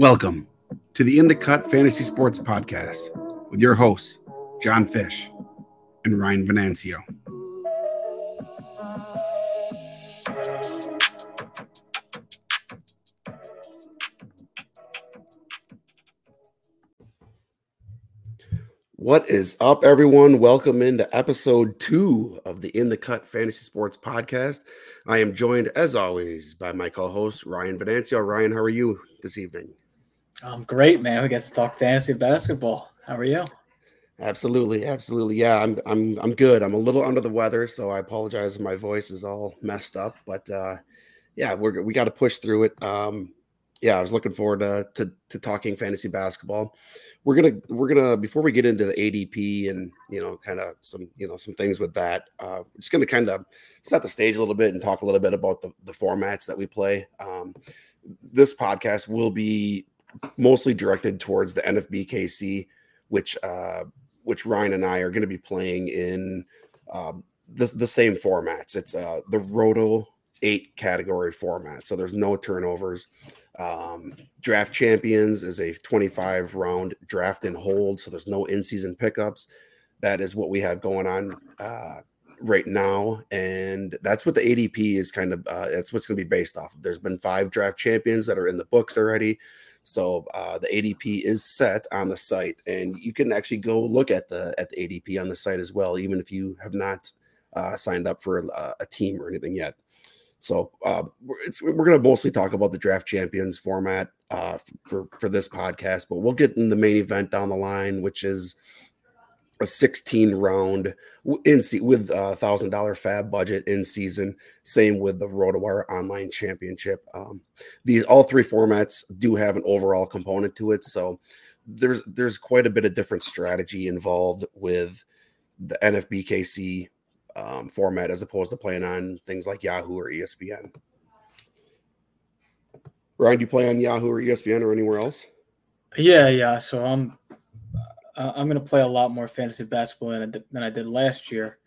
Welcome to the In the Cut Fantasy Sports Podcast with your hosts, John Fish and Ryan Venancio. What is up, everyone? Welcome into episode two of the In the Cut Fantasy Sports Podcast. I am joined, as always, by my co host, Ryan Venancio. Ryan, how are you this evening? I'm great, man. We get to talk fantasy basketball. How are you? Absolutely, absolutely. Yeah, I'm I'm I'm good. I'm a little under the weather, so I apologize if my voice is all messed up, but uh yeah, we're we got to push through it. Um yeah, I was looking forward to, to to talking fantasy basketball. We're gonna we're gonna before we get into the ADP and you know kind of some you know some things with that. Uh, we're just gonna kind of set the stage a little bit and talk a little bit about the the formats that we play. Um, this podcast will be mostly directed towards the NFBKC, which uh, which Ryan and I are going to be playing in um, the the same formats. It's uh, the Roto eight category format, so there's no turnovers. Um, draft champions is a 25 round draft and hold, so there's no in season pickups. That is what we have going on uh, right now, and that's what the ADP is kind of. Uh, that's what's going to be based off. of. There's been five draft champions that are in the books already. So uh, the ADP is set on the site, and you can actually go look at the at the ADP on the site as well, even if you have not uh, signed up for a, a, team or anything yet. So uh, we're, we're going to mostly talk about the draft champions format uh, for for this podcast, but we'll get in the main event down the line, which is a 16 round in with a thousand dollar FAAB budget in season. Same with the RotoWire Online Championship. Um, these all three formats do have an overall component to it, so there's there's quite a bit of different strategy involved with the NFBKC um, format as opposed to playing on things like Yahoo or ESPN. Ryan, do you play on Yahoo or ESPN or anywhere else? Yeah, yeah. So I'm uh, I'm going to play a lot more fantasy basketball than I, did, than I did last year.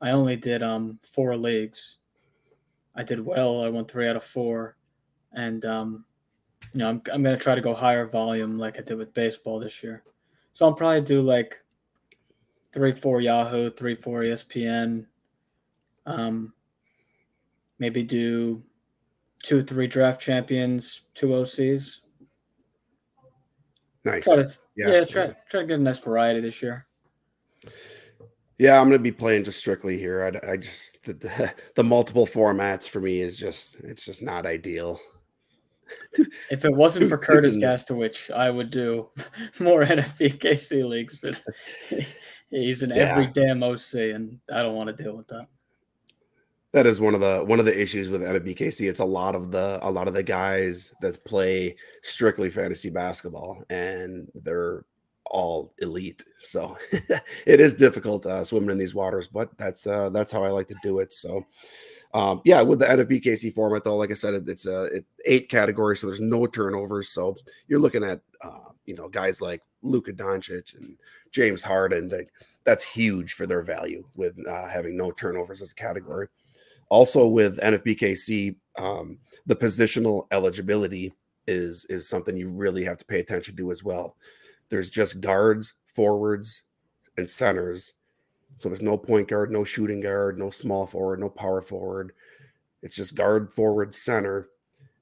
I only did um, four leagues. I did well. I won three out of four, and um, you know I'm I'm going to try to go higher volume like I did with baseball this year. So I'll probably do like three, four Yahoo, three, four ESPN. Um, maybe do two, three draft champions, two OCs. Nice. Try to, yeah. yeah, try try to get a nice variety this year. Yeah, I'm going to be playing just strictly here. I, I just the, the, the, multiple formats for me is just it's just not ideal. if it wasn't for Curtis Gastowich, I would do more NFBKC leagues, but he's in yeah. every damn OC, and I don't want to deal with that that is one of the one of the issues with NFBKC. It's a lot of the a lot of the guys that play strictly fantasy basketball, and they're all elite. So it is difficult uh, swimming in these waters, but that's uh, that's how I like to do it. So um, yeah, with the NFBKC format though, like I said, it, it's a it, eight categories, so there's no turnovers. So you're looking at uh, you know guys like Luka Doncic and James Harden. That, that's huge for their value with uh, having no turnovers as a category also with NFBKC, um, the positional eligibility is is something you really have to pay attention to as well. There's just guards, forwards, and centers. So there's no point guard, no shooting guard, no small forward, no power forward. It's just guard, forward, center,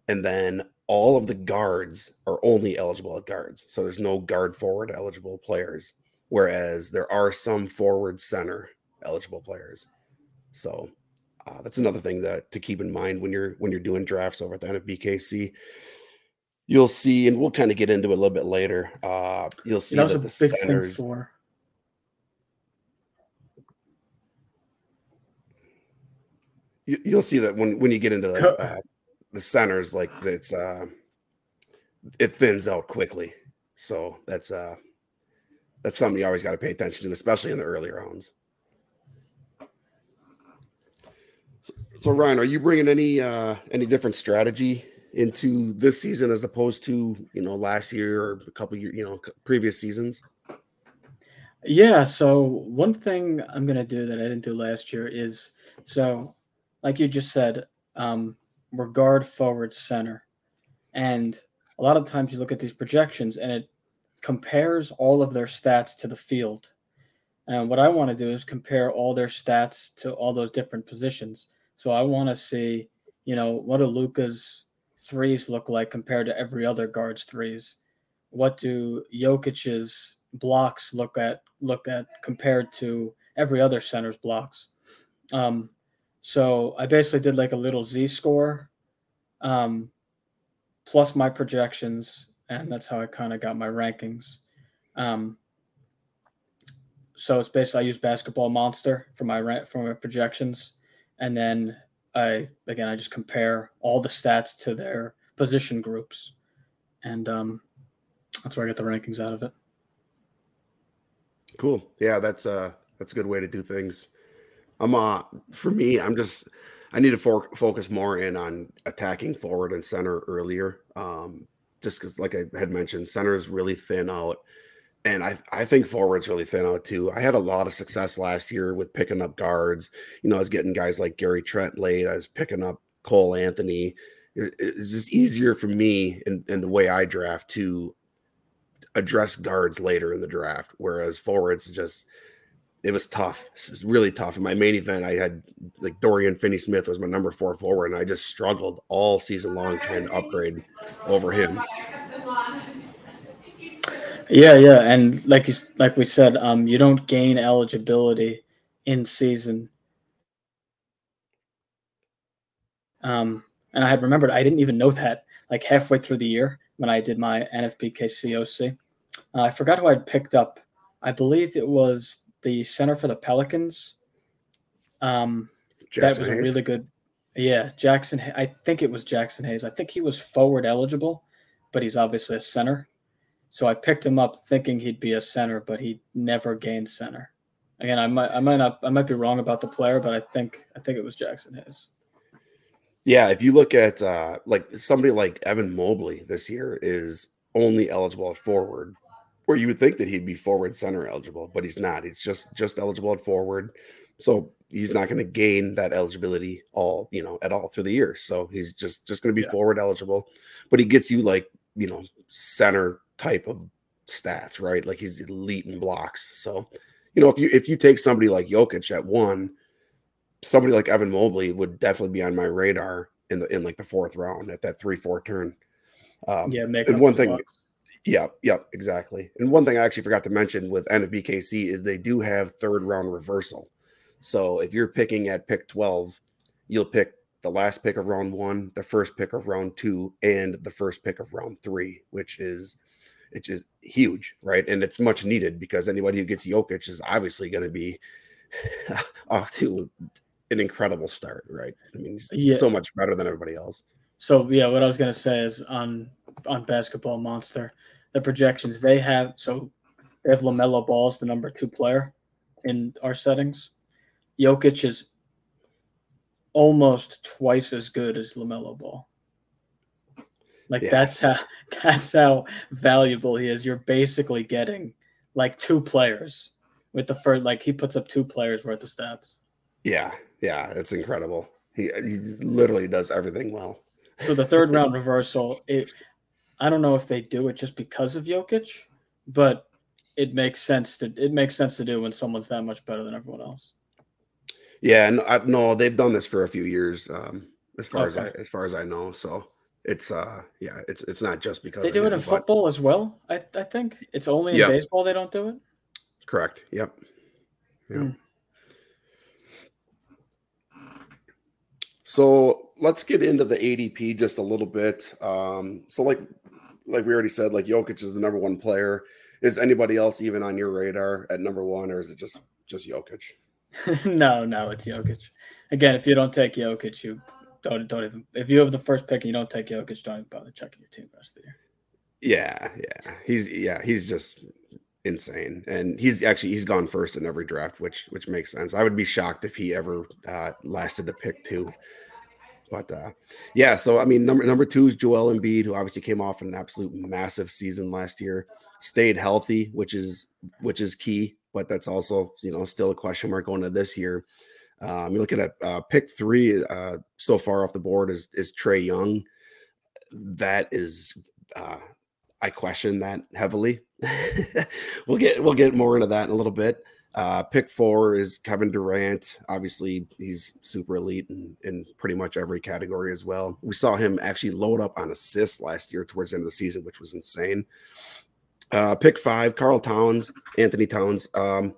and then all of the guards are only eligible at guards. So there's no guard forward eligible players, whereas there are some forward center eligible players. So uh, that's another thing that to keep in mind when you're when you're doing drafts over at the NFBKC. You'll see, and we'll kind of get into it a little bit later. Uh, you'll see that, that the centers. For... You, you'll see that when when you get into the, uh, the centers, like it's uh, it thins out quickly. So that's uh that's something you always got to pay attention to, especially in the early rounds. So Ryan, are you bringing any uh, any different strategy into this season as opposed to you know last year or a couple years, you know, previous seasons? Yeah. So one thing I'm gonna do that I didn't do last year is so, like you just said, um, we're guard, forward, center, and a lot of times you look at these projections and it compares all of their stats to the field. And what I want to do is compare all their stats to all those different positions. So I want to see, you know, what do Luka's threes look like compared to every other guard's threes? What do Jokic's blocks look at look at compared to every other center's blocks? Um, so I basically did like a little Z score, um, plus my projections, and that's how I kind of got my rankings. Um, so it's basically I use Basketball Monster for my for my projections, and then I again I just compare all the stats to their position groups, and um, that's where I get the rankings out of it. Cool. Yeah, that's uh that's a good way to do things. I'm uh for me, I'm just I need to for- focus more in on attacking forward and center earlier. Um, just because, like I had mentioned, center is really thin out and I, I think forwards really thin out too. I had a lot of success last year with picking up guards. You know, I was getting guys like Gary Trent late. I was picking up Cole Anthony. It, it's just easier for me in, in the way I draft to address guards later in the draft, whereas forwards just it was tough. It was really tough. In my main event, I had like Dorian Finney Smith was my number four forward, and I just struggled all season long trying to upgrade over him. Yeah, yeah, and like you, like we said, um, you don't gain eligibility in season. Um, and I had remembered I didn't even know that like halfway through the year when I did my NFBKC OC. Uh, I forgot who I'd picked up. I believe it was the center for the Pelicans. Um, that was Hayes. a really good. Yeah, Jaxson. I think it was Jaxson Hayes. I think he was forward eligible, but he's obviously a center. So I picked him up thinking he'd be a center, but he never gained center. Again, I might I might not I might be wrong about the player, but I think I think it was Jaxson Hayes. Yeah, if you look at uh like somebody like Evan Mobley this year is only eligible at forward, where you would think that he'd be forward center eligible, but he's not. He's just just eligible at forward. So he's not going to gain that eligibility all, you know, at all through the year. So he's just just going to be yeah. forward eligible, but he gets you like, you know, center type of stats, right? Like he's elite in blocks. So, you know, if you if you take somebody like Jokic at one, somebody like Evan Mobley would definitely be on my radar in the in like the fourth round at that three four turn. Um, yeah, make and one thing. Blocks. Yeah, yeah, exactly. And one thing I actually forgot to mention with NFBKC is they do have third round reversal. So if you're picking at pick 12, you'll pick the last pick of round one, the first pick of round two, and the first pick of round three, which is it's just huge, right? And it's much needed because anybody who gets Jokic is obviously going to be off to an incredible start, right? I mean, he's yeah. so much better than everybody else. So yeah, what I was going to say is on on Basketball Monster, the projections they have. So they have LaMelo Ball as the number two player in our settings. Jokic is almost twice as good as LaMelo Ball. Like yeah. that's how that's how valuable he is. You're basically getting like two players with the first like he puts up two players worth of stats. Yeah, yeah, it's incredible. He he literally does everything well. So the third round reversal, it I don't know if they do it just because of Jokic, but it makes sense to it makes sense to do when someone's that much better than everyone else. Yeah, no, I, no, they've done this for a few years, um, as far okay. as I as far as I know. So it's uh yeah it's it's not just because they do it in football as well i i think. It's only in yep. baseball they don't do it? Correct yep. Yeah. Hmm. so let's get into the adp just a little bit um so like like we already said like Jokic is the number one player. Is anybody else even on your radar at number one or is it just just Jokic? No no it's Jokic. Again if you don't take Jokic you don't don't even if you have the first pick and you don't take Jokic, don't bother checking your team rest of the year. Yeah, yeah, he's yeah, he's just insane, and he's actually he's gone first in every draft, which which makes sense. I would be shocked if he ever uh, lasted a pick two. But uh, yeah, so I mean, number number two is Joel Embiid, who obviously came off an absolute massive season last year, stayed healthy, which is which is key, but that's also you know still a question mark going to this year. Um, you're looking at uh, pick three uh, so far off the board is is Trae Young. That is uh, I question that heavily. we'll get we'll get more into that in a little bit. Uh, pick four is Kevin Durant. Obviously, he's super elite in, in pretty much every category as well. We saw him actually load up on assists last year towards the end of the season, which was insane. Uh, pick five, Karl Towns, Anthony Towns. Um,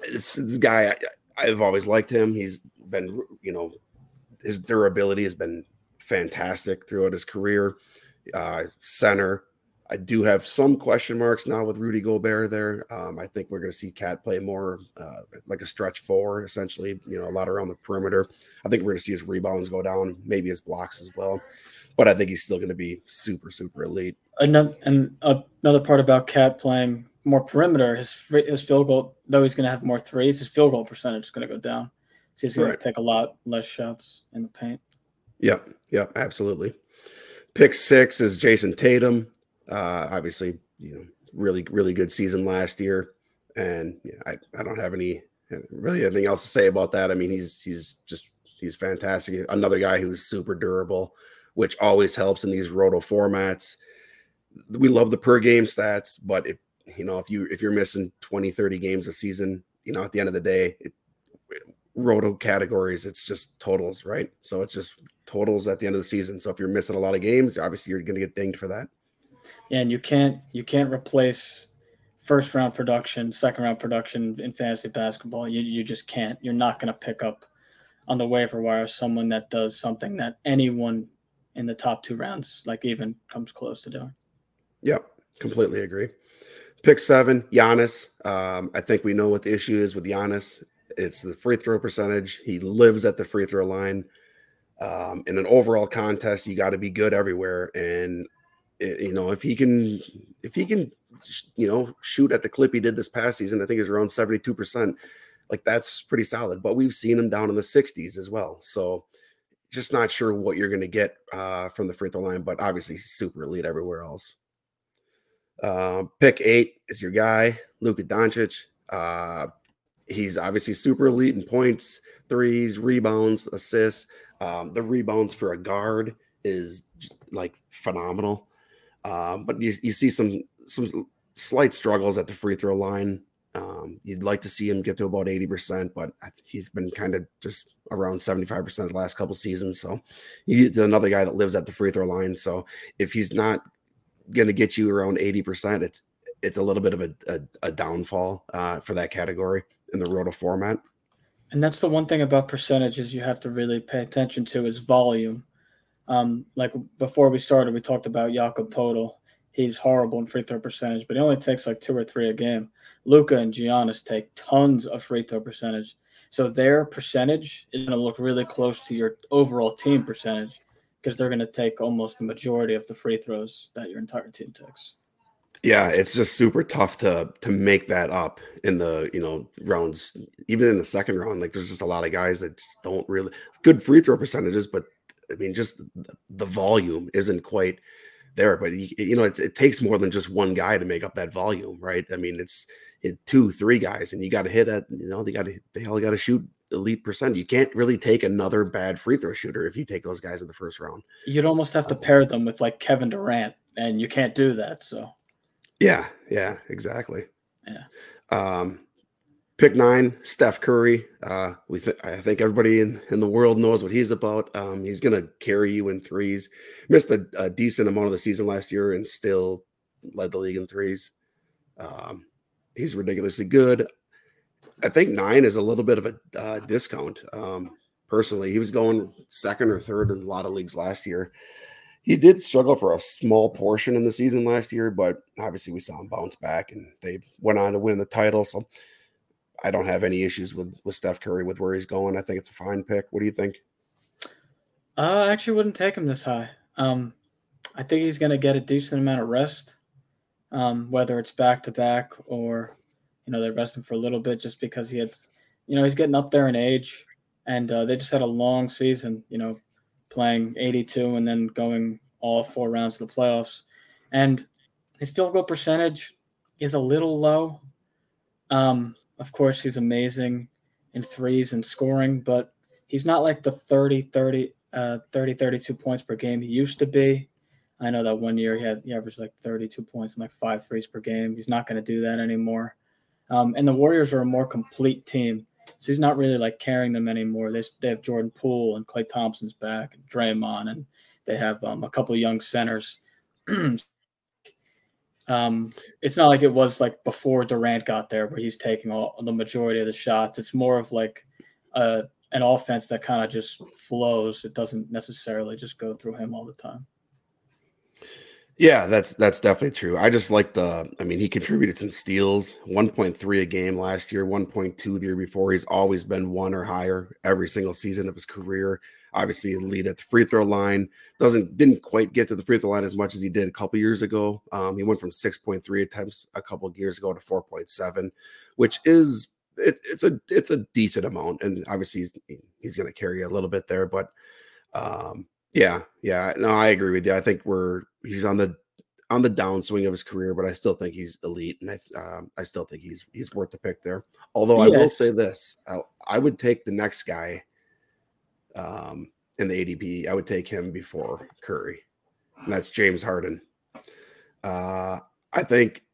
this, this guy, I've always liked him. He's been, you know, his durability has been fantastic throughout his career. Uh, center, I do have some question marks now with Rudy Gobert there. Um, I think we're going to see KAT play more uh, like a stretch four, essentially, you know, a lot around the perimeter. I think we're going to see his rebounds go down, maybe his blocks as well. But I think he's still going to be super, super elite. Another, and another part about KAT playing more perimeter, his his field goal, though he's going to have more threes, his field goal percentage is going to go down. So he's going right. to take a lot less shots in the paint. Yep, yep, absolutely. Pick six is Jayson Tatum. Uh, obviously, you know, really, really good season last year, and you know, I, I don't have any really anything else to say about that. I mean, he's he's just he's fantastic. Another guy who's super durable, which always helps in these roto formats. We love the per game stats, but if you know if you if you're missing 20, 30 games a season, you know, at the end of the day, it, roto categories, it's just totals, right? So it's just totals at the end of the season. So if you're missing a lot of games, obviously you're going to get dinged for that yeah, and you can't you can't replace first round production, second round production in fantasy basketball. You you just can't. You're not going to pick up on the waiver wire someone that does something that anyone in the top two rounds like even comes close to doing. Yep, completely agree. Pick seven, Giannis. Um, I think we know what the issue is with Giannis. It's the free throw percentage. He lives at the free throw line. Um, in an overall contest, you got to be good everywhere. And Eh, you know, if he can, if he can, you know, shoot at the clip he did this past season, I think it's around 72%. Like that's pretty solid. But we've seen him down in the 60s as well. So just not sure what you're going to get uh, from the free throw line, but obviously super elite everywhere else. Uh, pick eight is your guy, Luka Doncic. Uh, he's obviously super elite in points, threes, rebounds, assists. Um, the rebounds for a guard is like phenomenal. Um, but you, you see some some slight struggles at the free throw line. Um, you'd like to see him get to about 80%, but he's been kind of just around 75% the last couple seasons. So he's another guy that lives at the free throw line. So if he's not going to get you around 80%, it's it's a little bit of a, a, a downfall uh, for that category in the roto format. And that's the one thing about percentages you have to really pay attention to is volume. Um, like before we started, we talked about Jakob Poeltl. He's horrible in free throw percentage, but he only takes like two or three a game. Luka and Giannis take tons of free throw percentage. So their percentage is going to look really close to your overall team percentage because they're going to take almost the majority of the free throws that your entire team takes. Yeah, it's just super tough to to make that up in the you know rounds, even in the second round. Like there's just a lot of guys that just don't really good free throw percentages, but I mean, just the volume isn't quite there. But you know, it, it takes more than just one guy to make up that volume, right? I mean, it's it, two, three guys, and you got to hit at you know they got to they all got to shoot elite percent. You can't really take another bad free throw shooter if you take those guys in the first round. You'd almost have to pair them with like Kevin Durant, and you can't do that. So, yeah, yeah, exactly. Yeah. Um, Pick nine, Steph Curry. Uh, we th- I think everybody in, in the world knows what he's about. Um, he's gonna carry you in threes. Missed a, a, decent amount of the season last year and still led the league in threes. Um, he's ridiculously good. I think nine is a little bit of a uh, discount. Um, personally, he was going second or third in a lot of leagues last year. He did struggle for a small portion in the season last year, but obviously we saw him bounce back and they went on to win the title. So I don't have any issues with with Steph Curry with where he's going. I think it's a fine pick. What do you think? Uh, I actually wouldn't take him this high. Um, I think he's going to get a decent amount of rest, um, whether it's back to back or you know they rest him for a little bit just because he had, you know, he's getting up there in age, and uh, they just had a long season. You know, playing 82 and then going all four rounds of the playoffs, and his field goal percentage is a little low. Um, of course, he's amazing in threes and scoring, but he's not like the 30, 30, uh, 30, 32 points per game he used to be. I know that one year he had he averaged like 32 points and like five threes per game. He's not going to do that anymore. Um, and the Warriors are a more complete team, so he's not really like carrying them anymore. They they have Jordan Poole and Klay Thompson's back, and Draymond, and they have um, a couple of young centers. um, it's not like it was like before Durant got there, where he's taking all the majority of the shots. It's more of like a an offense that kind of just flows. It doesn't necessarily just go through him all the time. Yeah, that's that's definitely true. I just like the. I mean, he contributed some steals, one point three a game last year, one point two the year before. He's always been one or higher every single season of his career. Obviously, lead at the free throw line. Doesn't didn't quite get to the free throw line as much as he did a couple years ago. Um, he went from six point three attempts a couple years ago to four point seven, which is it, it's a it's a decent amount. And obviously, he's he's going to carry a little bit there, but um, yeah, yeah. No, I agree with you. I think we're he's on the on the downswing of his career, but I still think he's elite, and I um, I still think he's he's worth the pick there. Although I will say this, I, I, would take the next guy um, in the ADP. I would take him before Curry, and that's James Harden. Uh, I think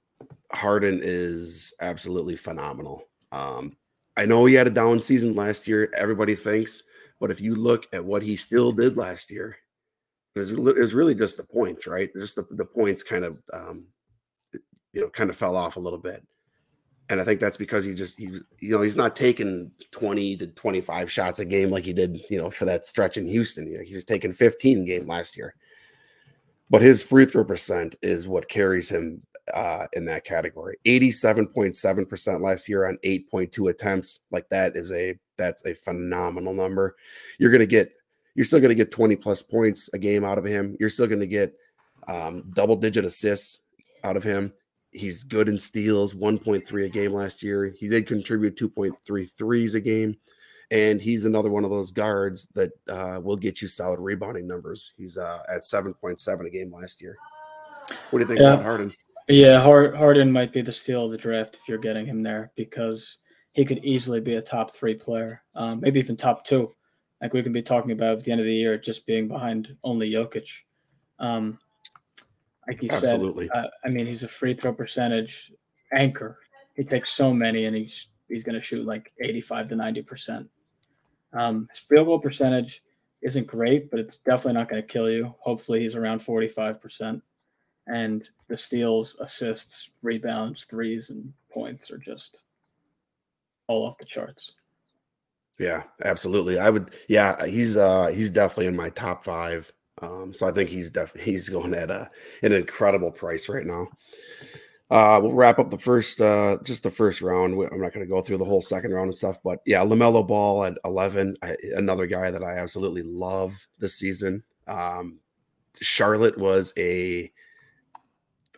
Harden is absolutely phenomenal. Um, I know he had a down season last year. Everybody thinks but if you look at what he still did last year, it was, really just the points, right? Just the, the points kind of, um, you know, kind of fell off a little bit. And I think that's because he just, he, you know, he's not taking 20 to 25 shots a game like he did, you know, for that stretch in Houston. You know, he's taking 15 game last year. But his free throw percent is what carries him uh, in that category. 87.7% last year on 8.2 attempts. Like that is a that's a phenomenal number. You're going to get you're still going to get 20 plus points a game out of him. You're still going to get um, double digit assists out of him. He's good in steals, 1.3 a game last year. He did contribute 2.3 threes a game. And he's another one of those guards that uh, will get you solid rebounding numbers. He's uh, at 7.7 a game last year. What do you think yeah. about Harden? Yeah, Harden might be the steal of the draft if you're getting him there because he could easily be a top three player, um, maybe even top two. Like we can be talking about at the end of the year, just being behind only Jokic. Um, like you Absolutely. said, uh, I mean, he's a free throw percentage anchor. He takes so many, and he's he's going to shoot like eighty-five to ninety percent. Um, his field goal percentage isn't great, but it's definitely not going to kill you. Hopefully, he's around forty-five percent and the steals, assists, rebounds, threes, and points are just all off the charts. Yeah, absolutely. I would. Yeah, he's uh he's definitely in my top five. Um, so I think he's definitely he's going at a an incredible price right now. Uh, we'll wrap up the first, uh, just the first round. I'm not going to go through the whole second round and stuff, but yeah, LaMelo Ball at 11, I, another guy that I absolutely love this season. Um, Charlotte was a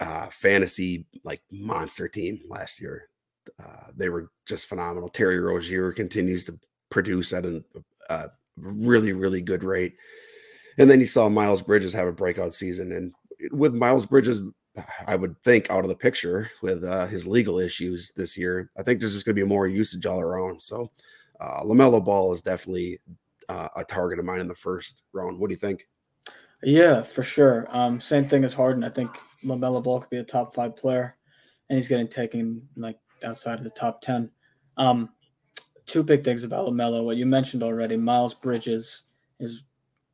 uh, fantasy like monster team last year. Uh, they were just phenomenal. Terry Rozier continues to produce at a, a really, really good rate. And then you saw Miles Bridges have a breakout season. And with Miles Bridges, I would think out of the picture with uh, his legal issues this year, I think there's just going to be more usage all around. So uh, LaMelo Ball is definitely uh, a target of mine in the first round. What do you think? Yeah, for sure. Um, same thing as Harden. I think LaMelo Ball could be a top five player, and he's getting taken like outside of the top ten. Um, two big things about LaMelo. What you mentioned already, Miles Bridges is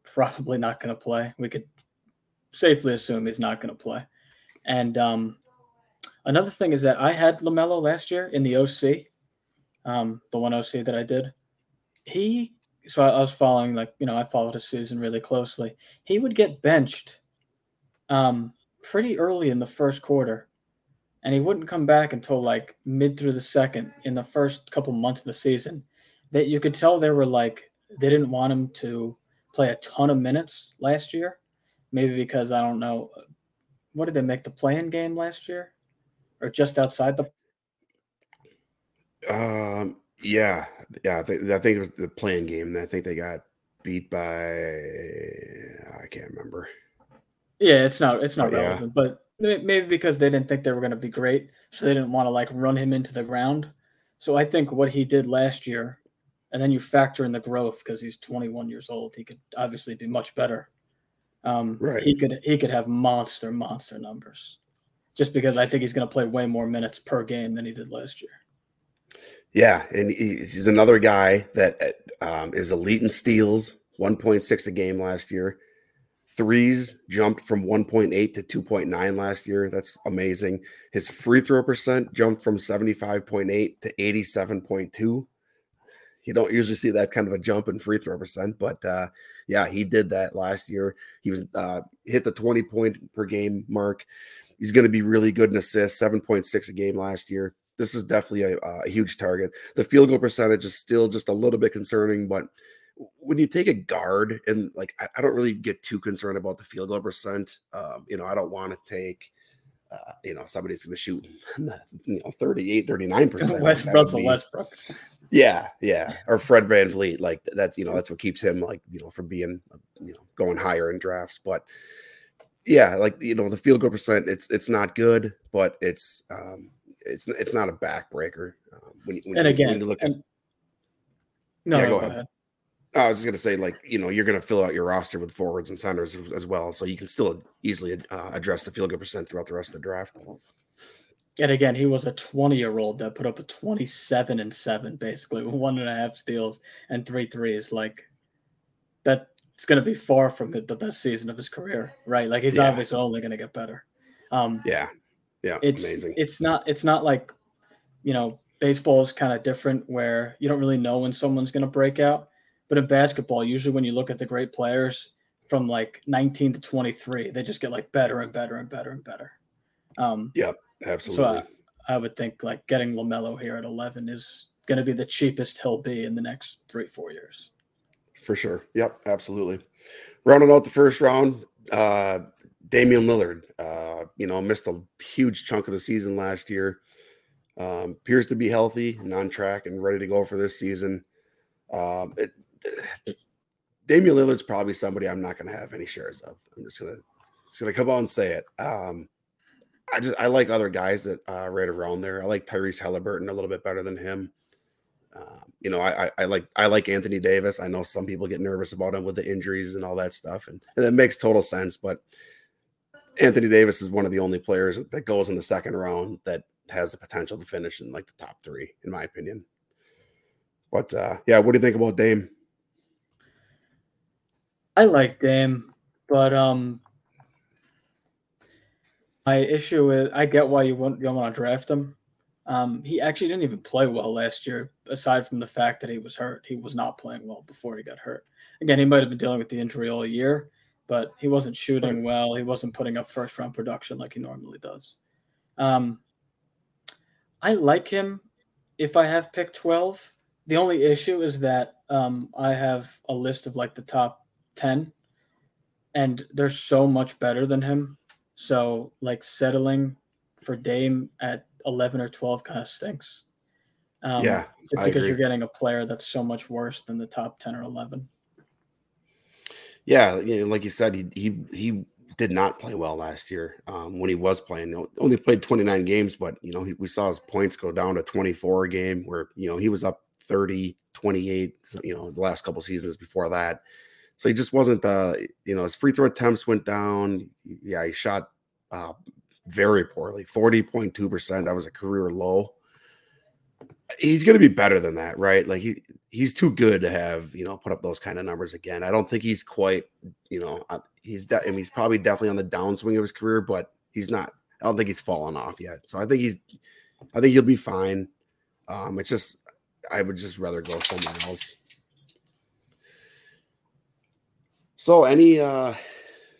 probably not going to play. We could safely assume he's not going to play. And um, another thing is that I had LaMelo last year in the OC, um, the one OC that I did. He so I, I, was following like you know I followed his season really closely. He would get benched um, pretty early in the first quarter, and he wouldn't come back until like mid through the second in the first couple months of the season. That you could tell they were like they didn't want him to play a ton of minutes last year. Maybe because I don't know what did they make the play-in game last year, or just outside the. Um yeah, yeah. I think, I think it was the play-in game, and I think they got beat by I can't remember. Yeah, it's not it's not relevant, yeah. but maybe because they didn't think they were going to be great, so they didn't want to like run him into the ground. So I think what he did last year, and then you factor in the growth because he's 21 years old, he could obviously be much better. Um, Right. He could he could have monster monster numbers, just because I think he's going to play way more minutes per game than he did last year. Yeah, and he's he's another guy that um, is elite in steals, 1.6 a game last year. Threes jumped from 1.8 to 2.9 last year. That's amazing. His free throw percent jumped from 75.8 to 87.2. You don't usually see that kind of a jump in free throw percent, but uh, yeah, he did that last year. He was uh, hit the 20 point per game mark. He's going to be really good in assists, 7.6 a game last year this is definitely a, a, huge target. The field goal percentage is still just a little bit concerning, but when you take a guard and like I, I don't really get too concerned about the field goal percent. Um, you know, I don't want to take uh, you know, somebody's going to shoot, you know, 38, 39 percent. West Russell Westbrook. Yeah, yeah, or Fred VanVleet. Like that's you know that's what keeps him like you know from being you know going higher in drafts. But yeah, like you know the field goal percent, it's it's not good, but it's um it's it's not a backbreaker. Um, when, you, when and again, when you look at, and, no, Yeah, go go ahead. ahead. I was just gonna say, like you know, you're gonna fill out your roster with forwards and centers as- well, so you can still easily uh, address the field goal percent throughout the rest of the draft. And again, he was a 20 year old that put up a 27 and seven, basically with one and a half steals and three threes. Like that, it's going to be far from the best season of his career, right? Like he's Yeah. obviously only going to get better. Um, Yeah, yeah, it's amazing. it's not it's not like you know baseball is kind of different where you don't really know when someone's going to break out. But in basketball, usually when you look at the great players from like 19 to 23, they just get like better and better and better and better. Um, Absolutely. so I, I would think like getting LaMelo here at 11 is going to be the cheapest he'll be in the next three four years. For sure. Yep, absolutely. Rounding out the first round, uh Damian Lillard, uh, you know, missed a huge chunk of the season last year. Um, appears to be healthy and on track and ready to go for this season. Um, it, Damian Lillard's probably somebody I'm not going to have any shares of. I'm just gonna just gonna come out and say it. Um, I just I like other guys that uh, right around there. I like Tyrese Haliburton a little bit better than him. Um, you know, I, I I like I like Anthony Davis. I know some people get nervous about him with the injuries and all that stuff, and, and that makes total sense. But Anthony Davis is one of the only players that goes in the second round that has the potential to finish in like the top three, in my opinion. But uh, yeah, what do you think about Dame? I like Dame, but um, my issue is I get why you want you want to draft him. Um, he actually didn't even play well last year, aside from the fact that he was hurt. He was not playing well before he got hurt. Again, he might have been dealing with the injury all year, but he wasn't shooting well. He wasn't putting up first round production like he normally does. Um, I like him if I have pick 12. The only issue is that um, I have a list of like the top 10 and they're so much better than him. So like settling for Dame at 11 or 12 kind of stinks. Um, Yeah, just I because you're getting a player that's so much worse than the top 10 or 11. Yeah, you know, like you said, he he he did not play well last year. Um, when he was playing, You know, only played 29 games, but you know, he, we saw his points go down to 24 a game, where you know he was up 30, 28. You know, the last couple seasons before that. So he just wasn't. Uh, you know, his free throw attempts went down. Yeah, he shot uh, very poorly, 40.2 percent. That was a career low. He's going to be better than that, right? Like he he's too good to have you know put up those kind of numbers again. I don't think he's quite you know uh, he's de- I mean, he's probably definitely on the downswing of his career, but he's not. I don't think he's fallen off yet. So I think he's I think he'll be fine. Um, it's just I would just rather go somewhere else. So any uh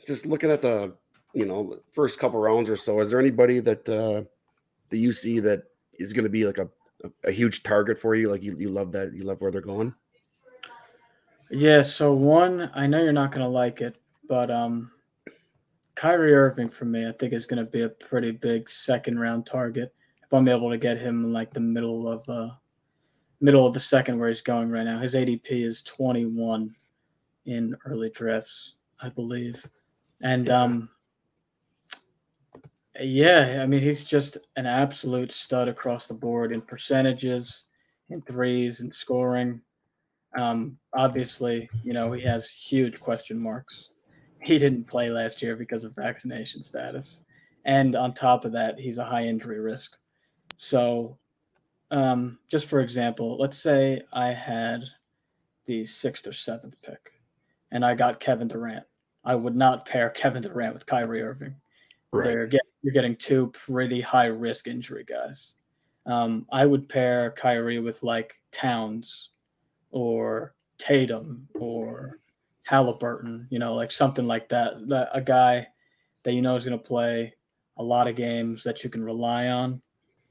just looking at the you know first couple rounds or so, is there anybody that uh that you see that is going to be like a, a a huge target for you? Like you, you love that you love where they're going. Yeah, so one, I know you're not going to like it, but um, Kyrie Irving for me, I think is going to be a pretty big second round target if I'm able to get him in like the middle of uh middle of the second where he's going right now. His ADP is 21 in early drafts, I believe, and Yeah. um, yeah, I mean he's just an absolute stud across the board in percentages, in threes, and scoring. Um, obviously, you know, he has huge question marks he didn't play last year because of vaccination status. And on top of that, he's a high injury risk. So, um, just for example, let's say I had the sixth or seventh pick and I got Kevin Durant. I would not pair Kevin Durant with Kyrie Irving. Right. They're get, you're getting two pretty high risk injury guys. Um, I would pair Kyrie with like Towns or Tatum or Haliburton, you know, like something like that. that a guy that you know is going to play a lot of games that you can rely on.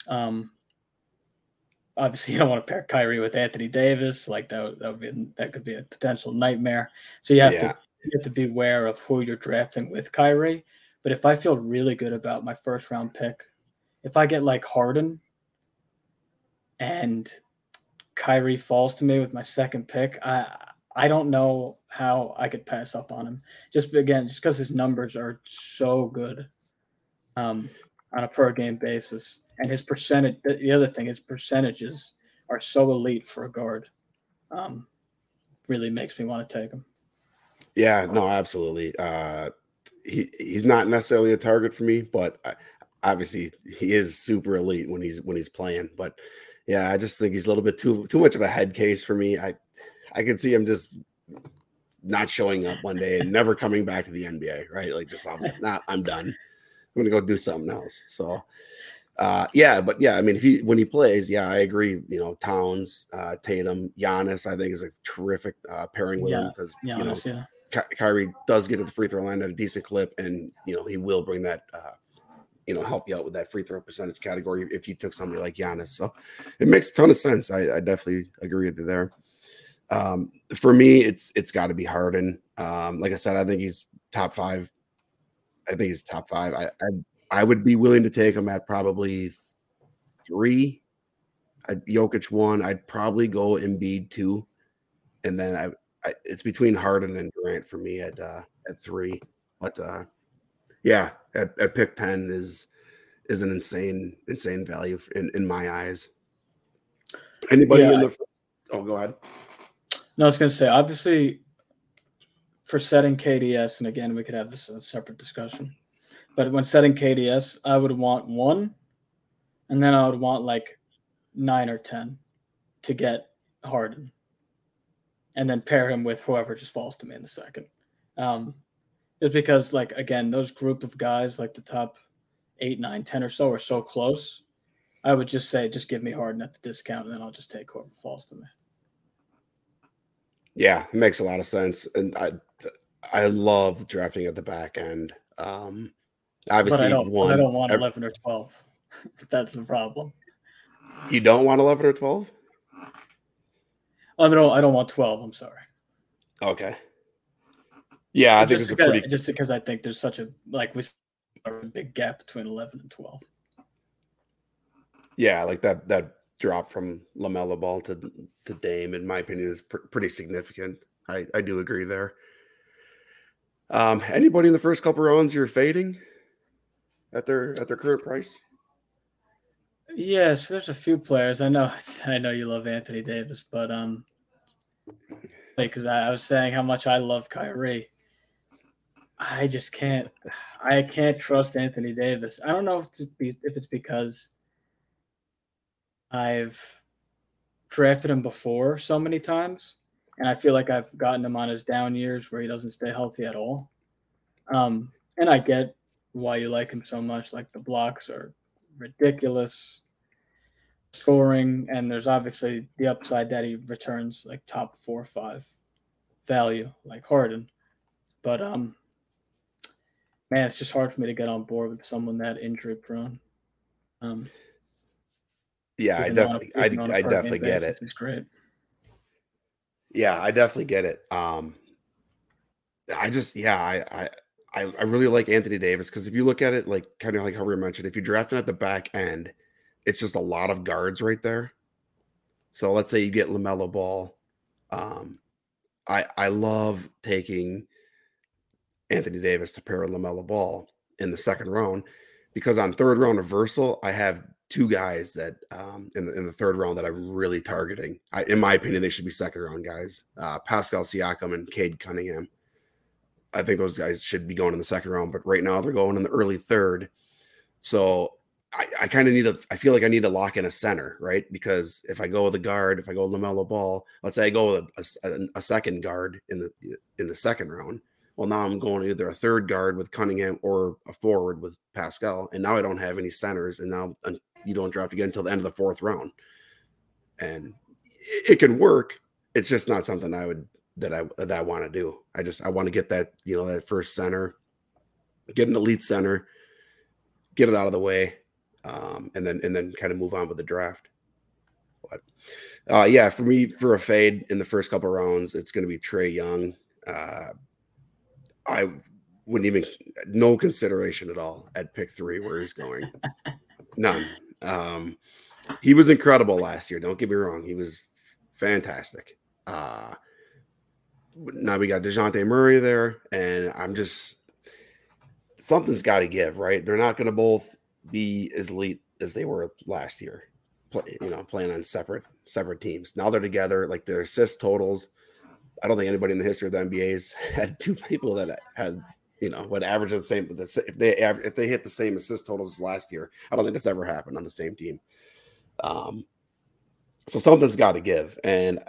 Um, obviously, you don't want to pair Kyrie with Anthony Davis. Like that, that would be that could be a potential nightmare. So you have yeah. to you have to be aware of who you're drafting with Kyrie. But if I feel really good about my first round pick, if I get like Harden and Kyrie falls to me with my second pick, I I don't know how I could pass up on him. Just again, just because his numbers are so good um, on a per game basis, and his percentage. The other thing, his percentages are so elite for a guard. Um, really makes me want to take him. Yeah, no, absolutely. Uh, he he's not necessarily a target for me, but I, obviously he is super elite when he's when he's playing. But yeah, I just think he's a little bit too too much of a head case for me. I I could see him just not showing up one day and never coming back to the NBA, right? Like just I'm nah, I'm done. I'm gonna go do something else. So uh yeah, but yeah, I mean if he when he plays, yeah, I agree. You know, Towns, uh Tatum, Giannis, I think is a terrific uh pairing with yeah. him because you know yeah. Ky- Kyrie does get to the free throw line at a decent clip, and you know he will bring that, uh, you know, help you out with that free throw percentage category if you took somebody like Giannis. So it makes a ton of sense. I, I definitely agree with you there. Um, for me, it's it's got to be Harden. Um, like I said, I think he's top five. I think he's top five. I, I I would be willing to take him at probably three. I'd Jokic one. I'd probably go Embiid two, and then I I, it's between Harden and Durant for me at uh, at three. But uh, yeah, at, at pick ten is is an insane insane value in in my eyes. Anybody yeah, in the? Oh, go ahead. No, I was going to say obviously for setting KDS, and again we could have this a separate discussion. But when setting KDS, I would want one, and then I would want like nine or ten to get Harden and then pair him with whoever just falls to me in the second. Um, just because, like, again, those group of guys, like the top eight, nine, ten or so, are so close. I would just say, just give me Harden at the discount, and then I'll just take whoever falls to me. Yeah, it makes a lot of sense, and I, I love drafting at the back end. Um, obviously, but I don't, one, I don't want eleven or twelve. That's the problem. You don't want eleven or twelve? I don't. I don't want twelve. I'm sorry. Okay. Yeah, I just think it's because, pretty... just because I think there's such a like we a big gap between eleven and twelve. Yeah, like that that drop from LaMelo Ball to to Dame, in my opinion, is pr- pretty significant. I I do agree there. Um, anybody in the first couple rounds you're fading at their at their current price? Yes, there's a few players. I know I know you love Anthony Davis, but um because I was saying how much I love Kyrie. I just can't I can't trust Anthony Davis. I don't know if it's, be, if it's because I've drafted him before so many times and I feel like I've gotten him on his down years where he doesn't stay healthy at all. Um and I get why you like him so much like the blocks are ridiculous scoring, and there's obviously the upside that he returns like top four or five value, like Harden. But um, man, it's just hard for me to get on board with someone that injury prone. Um, yeah, I definitely, I, I definitely get it. It's great. Yeah, I definitely get it. Um, I just, yeah, I, I, I really like Anthony Davis because if you look at it, like kind of like how we mentioned, if you draft him at the back end, it's just a lot of guards right there. So let's say you get LaMelo Ball. Um, I I love taking Anthony Davis to pair with LaMelo Ball in the second round because on third round reversal, I have two guys that um, in the in the third round that I'm really targeting. I, in my opinion, they should be second round guys. Uh, Pascal Siakam and Cade Cunningham. I think those guys should be going in the second round, but right now they're going in the early third. So I, I kind of need a. I feel like I need to lock in a center, right? Because if I go with a guard, if I go LaMelo Ball, let's say I go with a, a, a second guard in the in the second round. Well, now I'm going either a third guard with Cunningham or a forward with Pascal, and now I don't have any centers, and now you don't draft again until the end of the fourth round. And it can work. It's just not something I would that I that I want to do. I just I want to get that you know that first center, get an elite center, get it out of the way, um, and then and then kind of move on with the draft. But uh, yeah, for me, for a fade in the first couple rounds, it's going to be Trae Young. Uh, I wouldn't even no consideration at all at pick three where he's going. None. Um, he was incredible last year. Don't get me wrong; he was fantastic. Uh, now we got Dejounte Murray there, and I'm just something's got to give, right? They're not going to both be as elite as they were last year. Play, you know, playing on separate separate teams. Now they're together. Like their assist totals, I don't think anybody in the history of the NBA's had two people that had you know what average the same. If they if they hit the same assist totals as last year, I don't think that's ever happened on the same team. Um, so something's got to give, and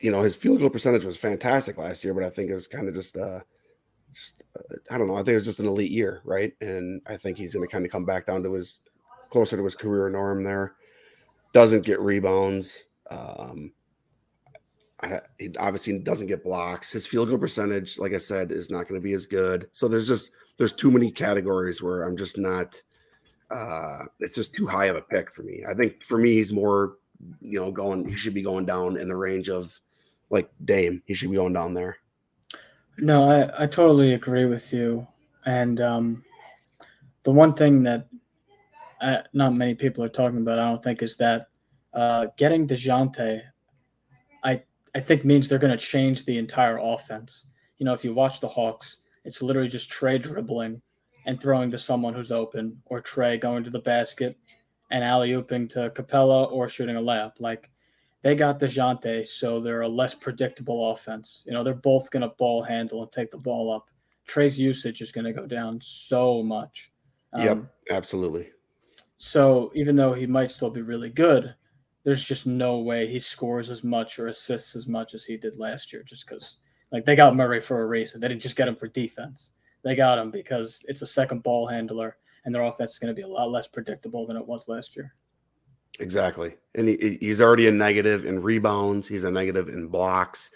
you know his field goal percentage was fantastic last year, but I think it's kind of just uh just uh, I don't know. I think it was just an elite year, right? And I think he's going to kind of come back down to his closer to his career norm there. Doesn't get rebounds. Um, I, he obviously doesn't get blocks. His field goal percentage, like I said, is not going to be as good. So there's just there's too many categories where I'm just not. Uh, it's just too high of a pick for me. I think for me, he's more, you know, going. He should be going down in the range of like Dame. He should be going down there. No, I, I totally agree with you. And um, the one thing that uh, not many people are talking about, I don't think, is that uh, getting DeJounte, I, think means they're going to change the entire offense. You know, if you watch the Hawks, it's literally just Trae dribbling and throwing to someone who's open, or Trae going to the basket and alley ooping to Capela or shooting a layup. Like they got DeJounte, so they're a less predictable offense. You know, they're both going to ball handle and take the ball up. Trae's usage is going to go down so much. Um, yep, absolutely. So even though he might still be really good, there's just no way he scores as much or assists as much as he did last year, just because like they got Murray for a reason. They didn't just get him for defense. They got him because it's a second ball handler, and their offense is going to be a lot less predictable than it was last year. Exactly. And he, he's already a negative in rebounds. He's a negative in blocks.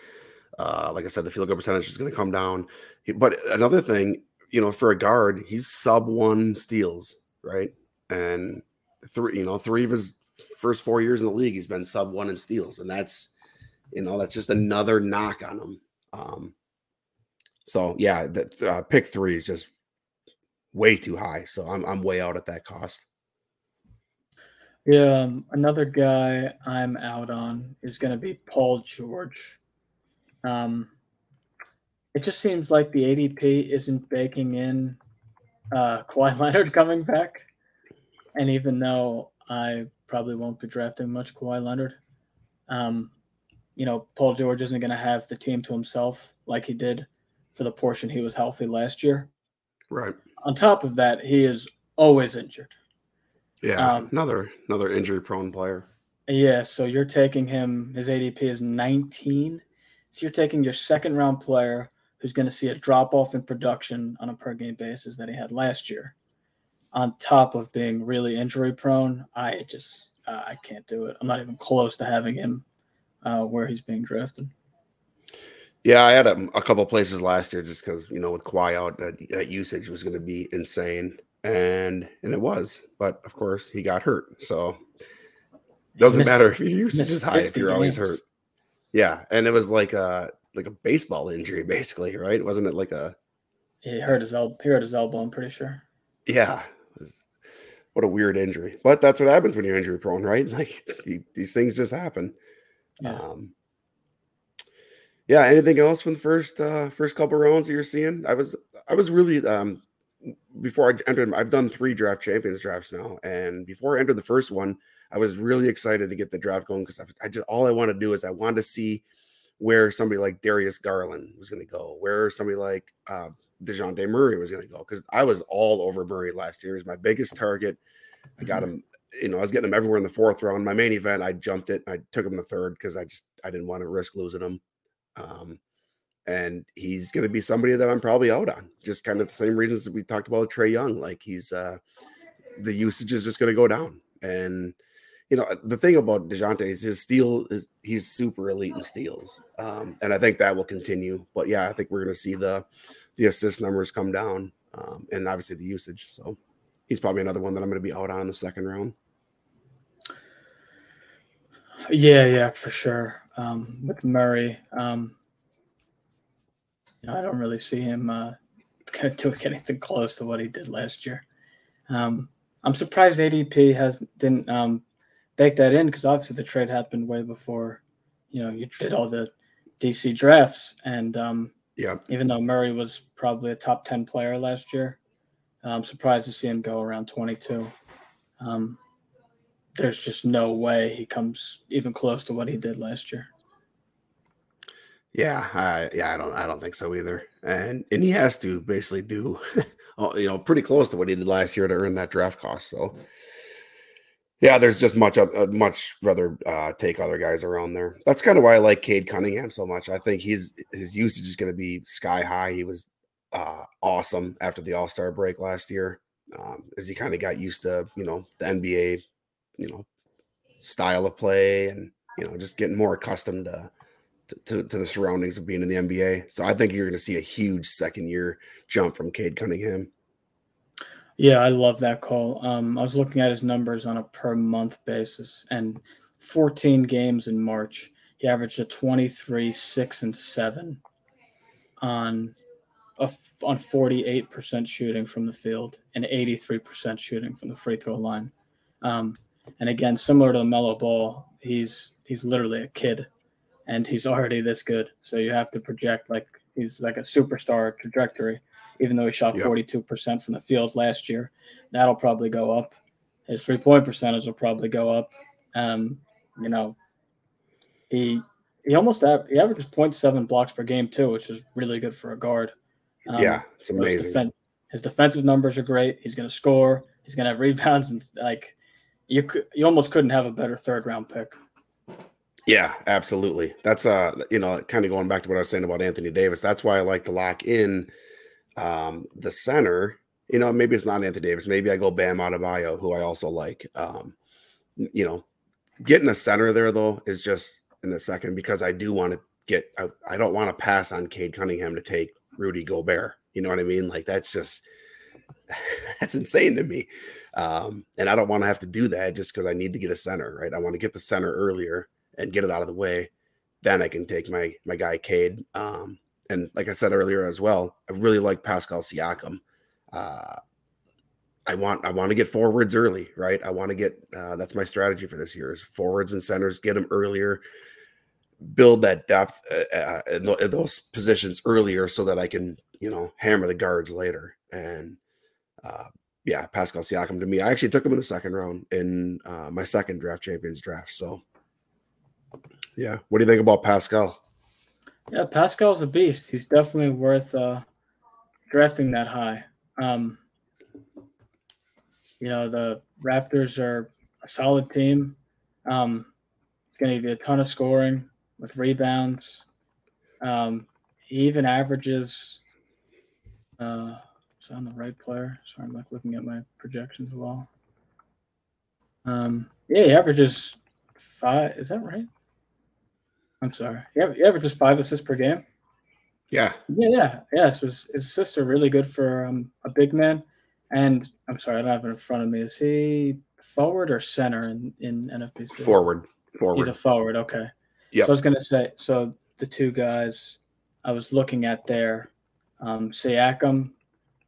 Uh, like I said, the field goal percentage is going to come down. But another thing, you know, for a guard, he's sub one steals, right? And three, you know, three of his first four years in the league, he's been sub one in steals, and that's, you know, that's just another knock on him. Um, so yeah, that uh, pick three is just way too high. So I'm I'm way out at that cost. Yeah, um, another guy I'm out on is going to be Paul George. Um, it just seems like the ADP isn't baking in uh, Kawhi Leonard coming back, and even though I probably won't be drafting much Kawhi Leonard, um, you know, Paul George isn't going to have the team to himself like he did for the portion he was healthy last year. Right. On top of that, he is always injured. Yeah, um, another another injury prone player. Yeah, so you're taking him. His ADP is 19. So you're taking your second round player who's going to see a drop off in production on a per game basis that he had last year. On top of being really injury prone, I just uh, I can't do it. I'm not even close to having him uh, where he's being drafted. Yeah, I had a, a couple places last year just because you know with Kawhi out, that, that usage was going to be insane and and it was, but of course he got hurt. So doesn't missed, matter if your usage is high if you're games. always hurt. Yeah, and it was like a like a baseball injury, basically, right? Wasn't it like a? He hurt his elbow. He hurt his elbow. I'm pretty sure. Yeah, what a weird injury. But that's what happens when you're injury prone, right? Like these things just happen. Yeah. Um, yeah. Anything else from the first uh, first couple rounds that you're seeing? I was I was really um, before I entered, I've done three draft champions drafts now, and before I entered the first one, I was really excited to get the draft going because I, I, just all I want to do is I wanted to see where somebody like Darius Garland was going to go, where somebody like uh, Dejounte Murray was going to go. Because I was all over Murray last year. He was my biggest target. I got mm-hmm. him, you know, I was getting him everywhere in the fourth round. My main event, I jumped it. I took him the third because I just I didn't want to risk losing him. Um, and he's going to be somebody that I'm probably out on. Just kind of the same reasons that we talked about Trae Young. Like he's uh, the usage is just going to go down, and you know the thing about Dejounte is his steal is he's super elite in steals, um, and I think that will continue. But yeah, I think we're going to see the the assist numbers come down, um, and obviously the usage. So he's probably another one that I'm going to be out on in the second round. Yeah, yeah, for sure. Um, with Murray, um, you know, I don't really see him uh, doing anything close to what he did last year. Um, I'm surprised ADP has didn't um, bake that in because obviously the trade happened way before, you know, you did all the DC drafts, and um, yeah, even though Murray was probably a top ten player last year, I'm surprised to see him go around 22. Um, there's just no way he comes even close to what he did last year. Yeah, I, yeah, I don't, I don't think so either. And and he has to basically do, you know, pretty close to what he did last year to earn that draft cost. So, yeah, there's just much, uh, much rather uh, take other guys around there. That's kind of why I like Cade Cunningham so much. I think he's his usage is going to be sky high. He was uh, awesome after the All Star break last year, um, as he kind of got used to, you know, the NBA, you know, style of play and you know just getting more accustomed to to, to the surroundings of being in the NBA. So I think you're going to see a huge second year jump from Cade Cunningham. Yeah, I love that call. Um, I was looking at his numbers on a per month basis, and 14 games in March, he averaged a 23, six and seven on a, on 48% shooting from the field and 83% shooting from the free throw line. Um, and again, similar to LaMelo Ball, he's he's literally a kid and he's already this good. So you have to project like he's like a superstar trajectory, even though he shot yep. 42% from the field last year. That'll probably go up. His three point percentage will probably go up. Um, you know, he he almost he averages 0.7 blocks per game too, which is really good for a guard. Um, yeah, it's amazing. His, defen- his, defensive numbers are great. He's going to score. He's going to have rebounds and like you could you almost couldn't have a better third round pick. Yeah, absolutely. That's uh, you know, kind of going back to what I was saying about Anthony Davis. That's why I like to lock in um the center. You know, maybe it's not Anthony Davis. Maybe I go Bam Adebayo, who I also like. Um, you know, getting a center there though is just in the second because I do want to get. I, I don't want to pass on Cade Cunningham to take Rudy Gobert. You know what I mean? Like that's just that's insane to me. Um, and I don't want to have to do that just because I need to get a center, right? I want to get the center earlier and get it out of the way, then I can take my my guy Cade. Um, and like I said earlier as well, I really like Pascal Siakam. Uh, I want I want to get forwards early, right? I want to get uh, that's my strategy for this year is forwards and centers, get them earlier, build that depth uh, uh in, th- in, those positions earlier, so that I can you know hammer the guards later. And uh, yeah, Pascal Siakam to me, I actually took him in the second round in uh, my second draft champions draft. So yeah. What do you think about Pascal? Yeah, Pascal's a beast. He's definitely worth uh, drafting that high. Um, you know, the Raptors are a solid team. Um, it's going to give you a ton of scoring with rebounds. Um, he even averages. Uh, is on the right player? Sorry, I'm like looking at my projections well. Um, yeah, he averages five. Is that right? I'm sorry. You averages five assists per game. Yeah. Yeah, yeah, yeah. So his, his assists are really good for um, a big man. And I'm sorry, I don't have it in front of me. Is he forward or center in, in NFBC? Forward. Forward. He's a forward. Okay. Yeah. So I was going to say, so the two guys I was looking at there, um, Siakam,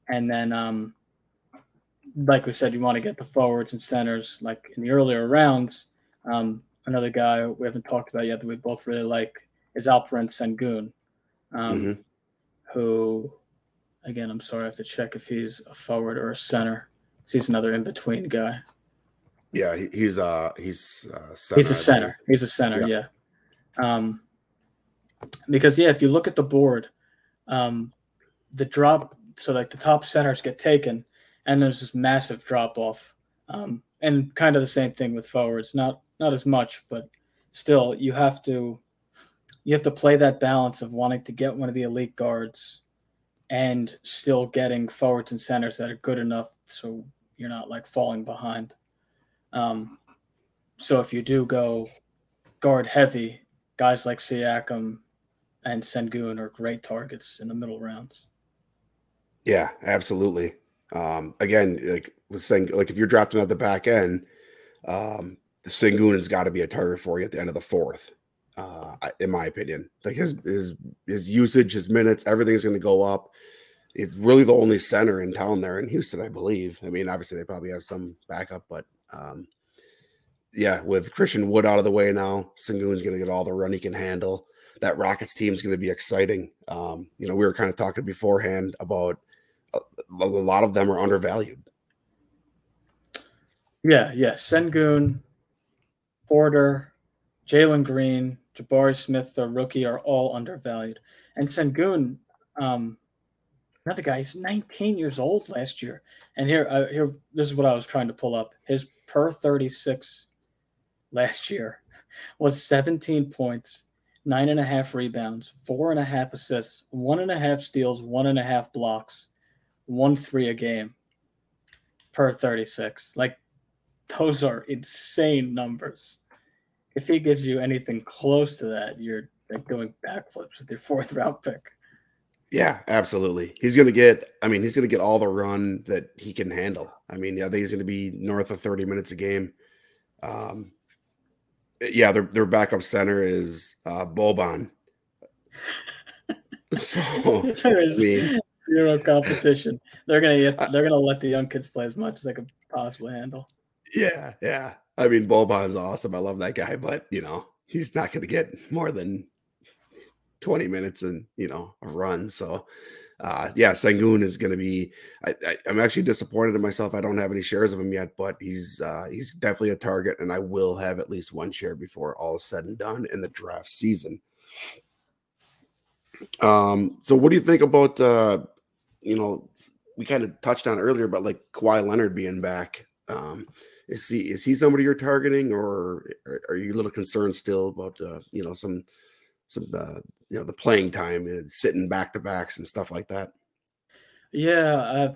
and then, um, like we said, you want to get the forwards and centers like in the earlier rounds. Um, another guy we haven't talked about yet that we both really like is Alperen Sengun, um, mm-hmm. who, again, I'm sorry, I have to check if he's a forward or a center. He's another in between guy. Yeah, he's uh he's uh, center, he's a center. He's a center. Yeah. yeah. Um, because yeah, if you look at the board, um, the drop so like the top centers get taken, and there's this massive drop off, um, and kind of the same thing with forwards. Not not as much, but still, you have to you have to play that balance of wanting to get one of the elite guards and still getting forwards and centers that are good enough so you're not like falling behind. Um, so if you do go guard heavy, guys like Siakam and Sengun are great targets in the middle rounds. Yeah, absolutely. Um, again, like was saying, like if you're drafting at the back end, um, the Sengun has got to be a target for you at the end of the fourth. Uh, in my opinion, like his his his usage, his minutes, everything's going to go up. He's really the only center in town there in Houston, I believe. I mean, obviously they probably have some backup, but um, yeah, with Christian Wood out of the way now, Sengun's going to get all the run he can handle. That Rockets team is going to be exciting. Um, you know, we were kind of talking beforehand about a, a lot of them are undervalued. Yeah, yeah. Sengun, Porter, Jalen Green, Jabari Smith, the rookie, are all undervalued. And Sengun, um, another guy, he's 19 years old last year. And here, uh, here, this is what I was trying to pull up. His per 36 last year was 17 points, nine and a half rebounds, four and a half assists, one and a half steals, one and a half blocks, one three a game per 36. Like those are insane numbers. If he gives you anything close to that, you're like going backflips with your fourth round pick. Yeah, absolutely. He's going to get, I mean, he's going to get all the run that he can handle. I mean, I think he's going to be north of 30 minutes a game. Um, yeah, their their backup center is uh, Boban. so there is I mean, zero competition. They're gonna get, they're gonna let the young kids play as much as they can possibly handle. Yeah, yeah. I mean, Boban's awesome. I love that guy, but you know, he's not gonna get more than twenty minutes and you know a run. So uh, yeah, Sengun is going to be. I, am actually disappointed in myself. I don't have any shares of him yet, but he's uh, he's definitely a target, and I will have at least one share before all is said and done in the draft season. Um, so what do you think about? Uh, you know, we kind of touched on earlier about like Kawhi Leonard being back. Um, is he is he somebody you're targeting, or are you a little concerned still about uh, you know some some uh, you know the playing time and sitting back to backs and stuff like that. Yeah,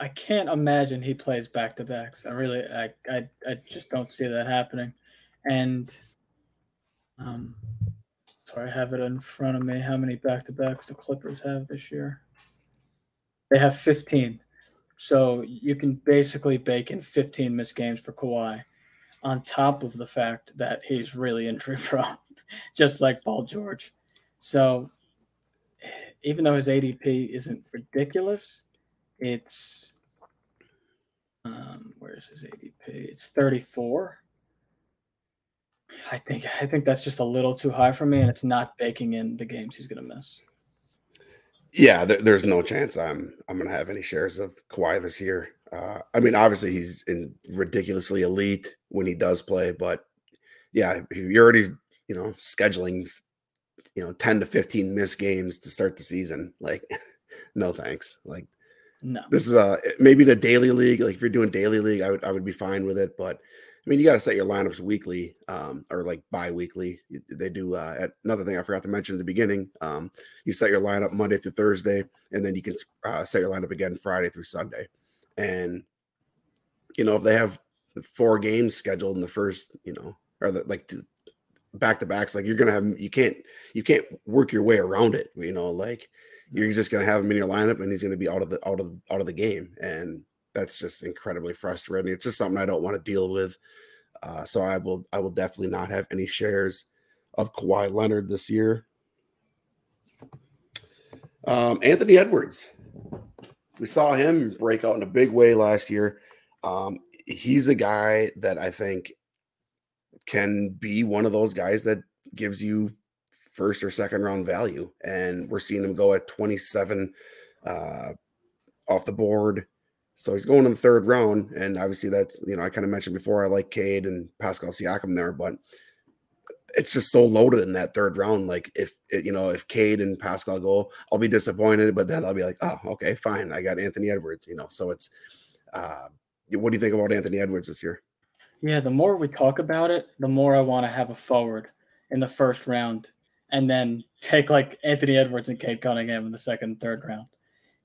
I, I can't imagine he plays back to backs. I really, I, I, I just don't see that happening. And, um, sorry, I have it in front of me. How many back to backs the Clippers have this year? They have 15. So you can basically bake in 15 missed games for Kawhi, on top of the fact that he's really injury prone, just like Paul George. So even though his ADP isn't ridiculous, it's um, where's his ADP? It's 34. I think I think that's just a little too high for me, and it's not baking in the games he's going to miss. Yeah, there, there's no chance I'm I'm to have any shares of Kawhi this year. Uh, I mean, obviously he's in ridiculously elite when he does play, but yeah, you're already you know scheduling you know 10 to 15 missed games to start the season like no thanks like no this is a maybe the daily league like if you're doing daily league i would i would be fine with it but i mean you got to set your lineups weekly um or like bi-weekly they do uh another thing i forgot to mention at the beginning um you set your lineup monday through thursday and then you can uh, set your lineup again friday through sunday and you know if they have four games scheduled in the first you know or the, like back to backs, like you're gonna have you can't you can't work your way around it. You know, like you're just gonna have him in your lineup and he's gonna be out of the out of out of the game, and that's just incredibly frustrating. It's just something I don't want to deal with. Uh, so I will I will definitely not have any shares of Kawhi Leonard this year. Um, Anthony Edwards, we saw him break out in a big way last year. Um, he's a guy that I think can be one of those guys that gives you first or second round value. And we're seeing him go at 27 uh, off the board. So he's going in the third round. And obviously, that's, you know, I kind of mentioned before, I like Cade and Pascal Siakam there, but it's just so loaded in that third round. Like if you know if Cade and Pascal go, I'll be disappointed, but then I'll be like, oh, okay, fine, I got Anthony Edwards. You know, so it's. Uh, what do you think about Anthony Edwards this year? Yeah, the more we talk about it, the more I want to have a forward in the first round, and then take like Anthony Edwards and Cade Cunningham in the second, third round,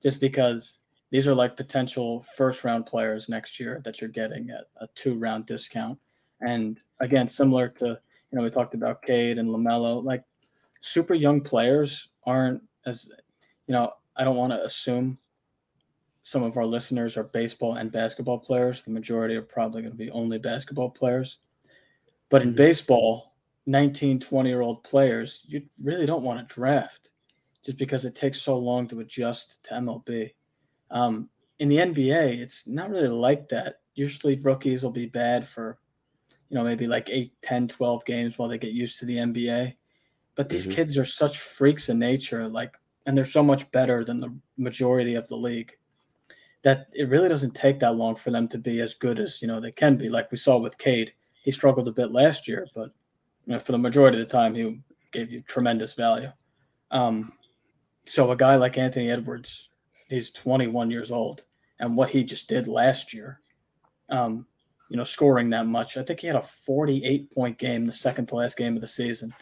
just because these are like potential first round players next year that you're getting at a two round discount. And again, similar to you know we talked about Cade and LaMelo, like super young players aren't as you know I don't want to assume some of our listeners are baseball and basketball players. The majority are probably going to be only basketball players. But in mm-hmm. baseball, 19, 20 year old players, you really don't want to draft just because it takes so long to adjust to MLB. Um, in the NBA, it's not really like that. Usually rookies will be bad for, you know, maybe like 8, 10, 12 games while they get used to the NBA. But these mm-hmm. kids are such freaks in nature, like, and they're so much better than the majority of the league that it really doesn't take that long for them to be as good as, you know, they can be. Like we saw with Cade, he struggled a bit last year, but for the majority of the time, he gave you tremendous value. Um, so a guy like Anthony Edwards, he's 21 years old, and what he just did last year, um, you know, scoring that much. I think he had a 48 point game, the second to last game of the season.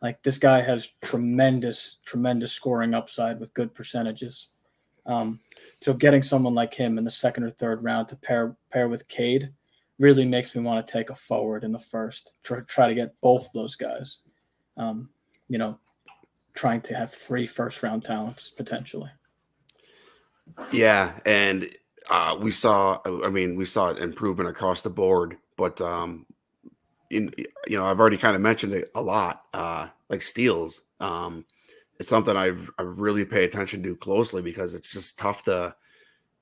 Like this guy has tremendous, tremendous scoring upside with good percentages. Um, so getting someone like him in the second or third round to pair pair with Cade really makes me want to take a forward in the first. Try, try to get both those guys. Um, you know, trying to have three first round talents potentially. Yeah, and uh, we saw. I mean, we saw improvement across the board, but um, in you know, I've already kind of mentioned it a lot. Uh, like steals, um, it's something I've I really pay attention to closely because it's just tough to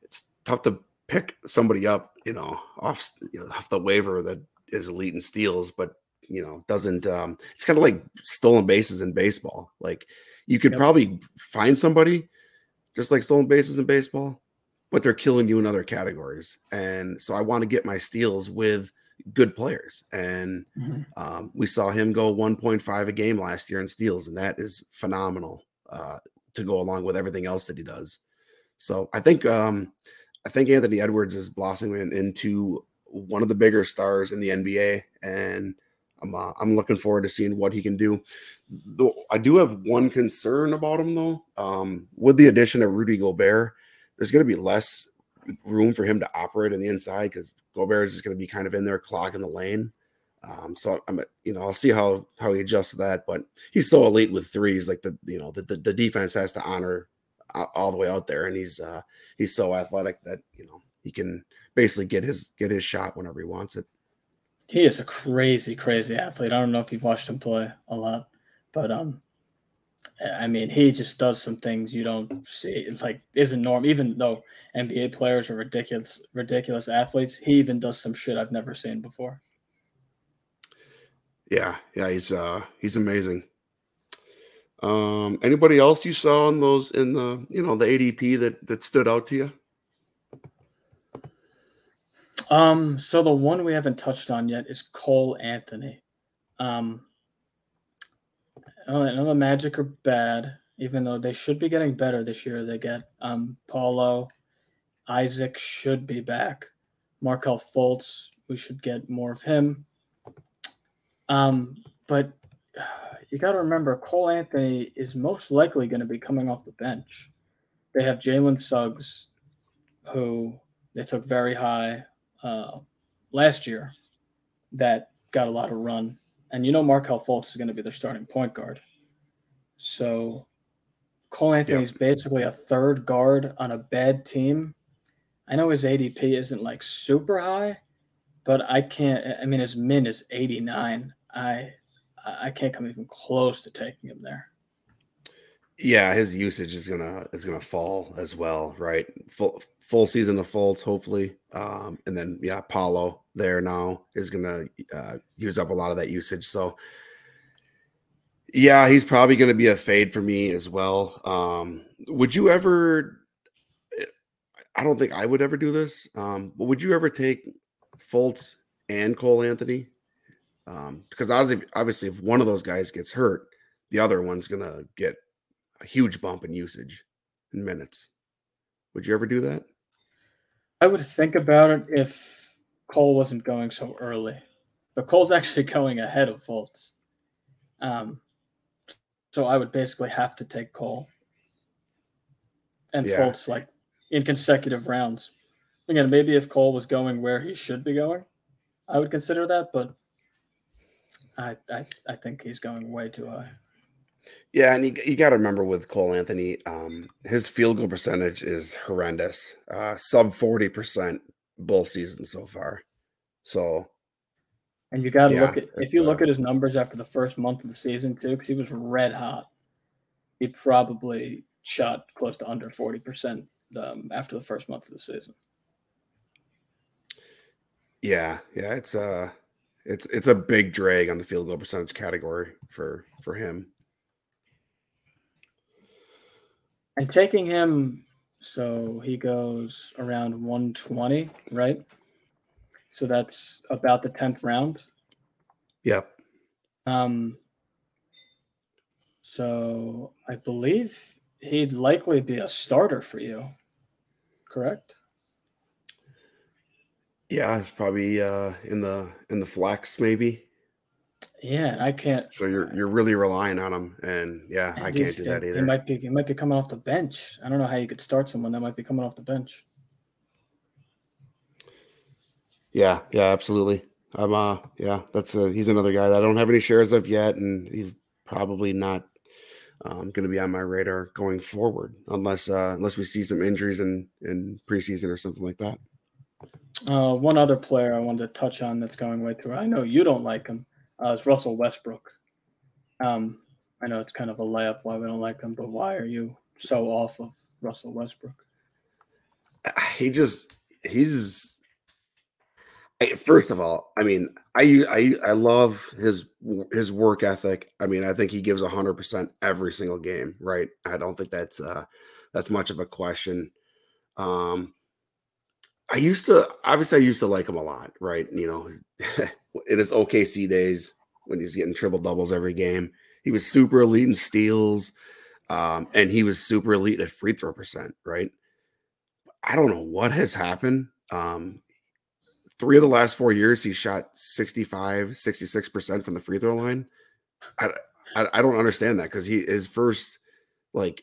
it's tough to pick somebody up, you know, off you know, off the waiver that is elite in steals, but you know doesn't. Um, it's kind of like stolen bases in baseball. Like you could yep. probably find somebody just like stolen bases in baseball, but they're killing you in other categories. And so I want to get my steals with good players. And mm-hmm. um, we saw him go 1.5 a game last year in steals, and that is phenomenal uh, to go along with everything else that he does. So I think um, I think Anthony Edwards is blossoming into one of the bigger stars in the NBA, and I'm uh, I'm looking forward to seeing what he can do. I do have one concern about him though. Um, with the addition of Rudy Gobert, there's going to be less room for him to operate on the inside because Gobert is just going to be kind of in there clogging the lane. Um, so I'm, you know, I'll see how how he adjusts that. But he's so elite with threes, like the you know the the, the defense has to honor all the way out there, and he's uh he's so athletic that you know he can basically get his get his shot whenever he wants it. He is a crazy, crazy athlete. I don't know if you've watched him play a lot, but um, I mean, he just does some things you don't see. It's like isn't norm. Even though NBA players are ridiculous, ridiculous athletes, he even does some shit I've never seen before. Yeah, yeah, he's uh he's amazing. Um, anybody else you saw in those in the you know the ADP that that stood out to you? Um, so the one we haven't touched on yet is Cole Anthony. Um, I know the Magic are bad, even though they should be getting better this year. They get um Paolo, Isaac should be back. Markelle Fultz, we should get more of him. Um, but you got to remember, Cole Anthony is most likely going to be coming off the bench. They have Jalen Suggs, who they took very high uh, last year that got a lot of run. And you know Markelle Fultz is going to be their starting point guard. So Cole Anthony is basically a third guard on a bad team. I know his ADP isn't like super high, but I can't. I mean, his min is 89. I I can't come even close to taking him there. Yeah, his usage is gonna is gonna fall as well, right? Full full season of Fultz, hopefully, um, and then yeah, Paolo there now is gonna uh, use up a lot of that usage. So yeah, he's probably gonna be a fade for me as well. Um, would you ever? I don't think I would ever do this. Um, but would you ever take Fultz and Cole Anthony Um, because obviously, obviously, if one of those guys gets hurt, the other one's gonna get a huge bump in usage in minutes. Would you ever do that? I would think about it if Cole wasn't going so early, but Cole's actually going ahead of Fultz. Um, so I would basically have to take Cole and Yeah. Fultz like in consecutive rounds. Again, maybe if Cole was going where he should be going, I would consider that, but I I, I think he's going way too high. Yeah, and you, you got to remember with Cole Anthony, um, his field goal percentage is horrendous, uh, sub forty percent both seasons so far. So And you got to Yeah, look at if you look uh, at his numbers after the first month of the season too, because he was red hot. He probably shot close to under forty percent um, after the first month of the season. yeah, yeah, it's uh it's it's a big drag on the field goal percentage category for for him. And taking him, so he goes around one twenty, right? So that's about the tenth round. Yep. Um, so I believe he'd likely be a starter for you, correct? Yeah, it's probably uh in the in the flex maybe. Yeah, I can't. So you're you're really relying on him, and yeah, I can't do that He either. might be. He might be coming off the bench. I don't know how you could start someone that might be coming off the bench. Yeah, yeah, absolutely. I'm uh yeah, that's uh he's another guy that I don't have any shares of yet, and he's probably not um gonna be on my radar going forward unless uh unless we see some injuries in in preseason or something like that. Uh, one other player I wanted to touch on that's going way through. I know you don't like him. Uh, is Russell Westbrook. Um, I know it's kind of a layup why we don't like him, but why are you so off of Russell Westbrook? He just he's first of all, I mean, I I I love his his work ethic. I mean, I think he gives hundred percent every single game. Right? I don't think that's uh that's much of a question. Um, I used to obviously I used to like him a lot. Right? You know, in his OKC days when he's getting triple doubles every game, he was super elite in steals, um, and he was super elite at free throw percent. Right? I don't know what has happened. Um, three of the last four years, he shot 65, 66% from the free throw line. I, I, I don't understand that because he his first like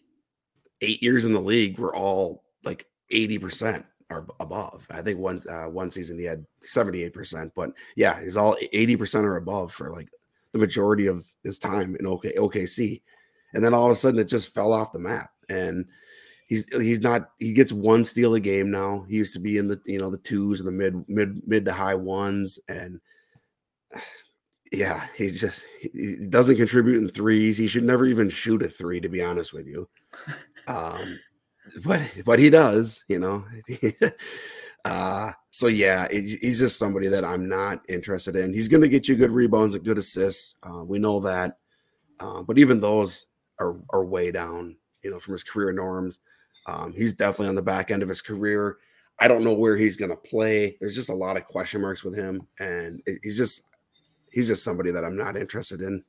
eight years in the league were all like 80% or above. I think one uh, one season he had 78%, but yeah, he's all 80% or above for like the majority of his time in OK OKC. And then all of a sudden it just fell off the map. And he's he's not he gets one steal a game now. He used to be in the you know the twos and the mid mid mid to high ones and yeah, he just he he doesn't contribute in threes. He should never even shoot a three to be honest with you. Um but but he does, you know. uh so yeah, he- he's just somebody that I'm not interested in. He's going to get you good rebounds and good assists. Uh, we know that. Uh, but even those are are way down, you know, from his career norms. Um, he's definitely on the back end of his career. I don't know where he's going to play. There's just a lot of question marks with him, and it- he's just he's just somebody that I'm not interested in.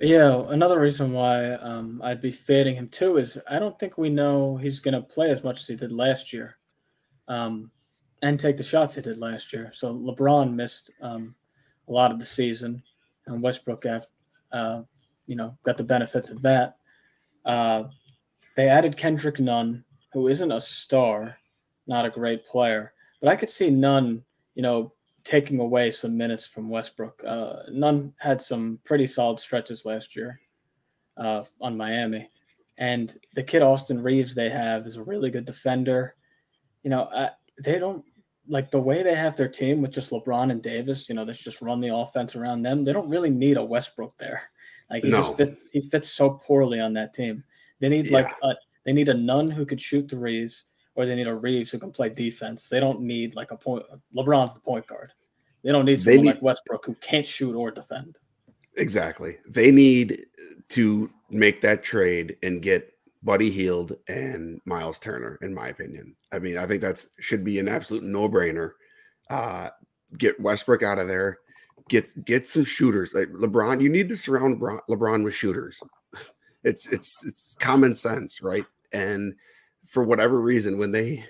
Yeah, another reason why um, I'd be fading him too is I don't think we know he's going to play as much as he did last year, um, and take the shots he did last year. So LeBron missed um, a lot of the season, and Westbrook, uh, you know, got the benefits of that. Uh, they added Kendrick Nunn, who isn't a star, not a great player, but I could see Nunn, you know, taking away some minutes from Westbrook. Uh, Nunn had some pretty solid stretches last year uh, on Miami, and the kid Austin Reaves they have is a really good defender. You know, uh, they don't like the way they have their team with just LeBron and Davis. You know, that's just run the offense around them. They don't really need a Westbrook there. Like he No. just fit, he fits so poorly on that team. They need like a they need a Nunn who could shoot threes, or they need a Reaves who can play defense. They don't need like a point. LeBron's the point guard. They don't need someone need- like Westbrook who can't shoot or defend. Exactly. They need to make that trade and get Buddy Hield and Myles Turner, in my opinion. I mean, I think that should be an absolute no brainer. Uh, get Westbrook out of there, get get some shooters. Like LeBron, you need to surround LeBron, LeBron with shooters. It's it's it's common sense, right? And for whatever reason, when they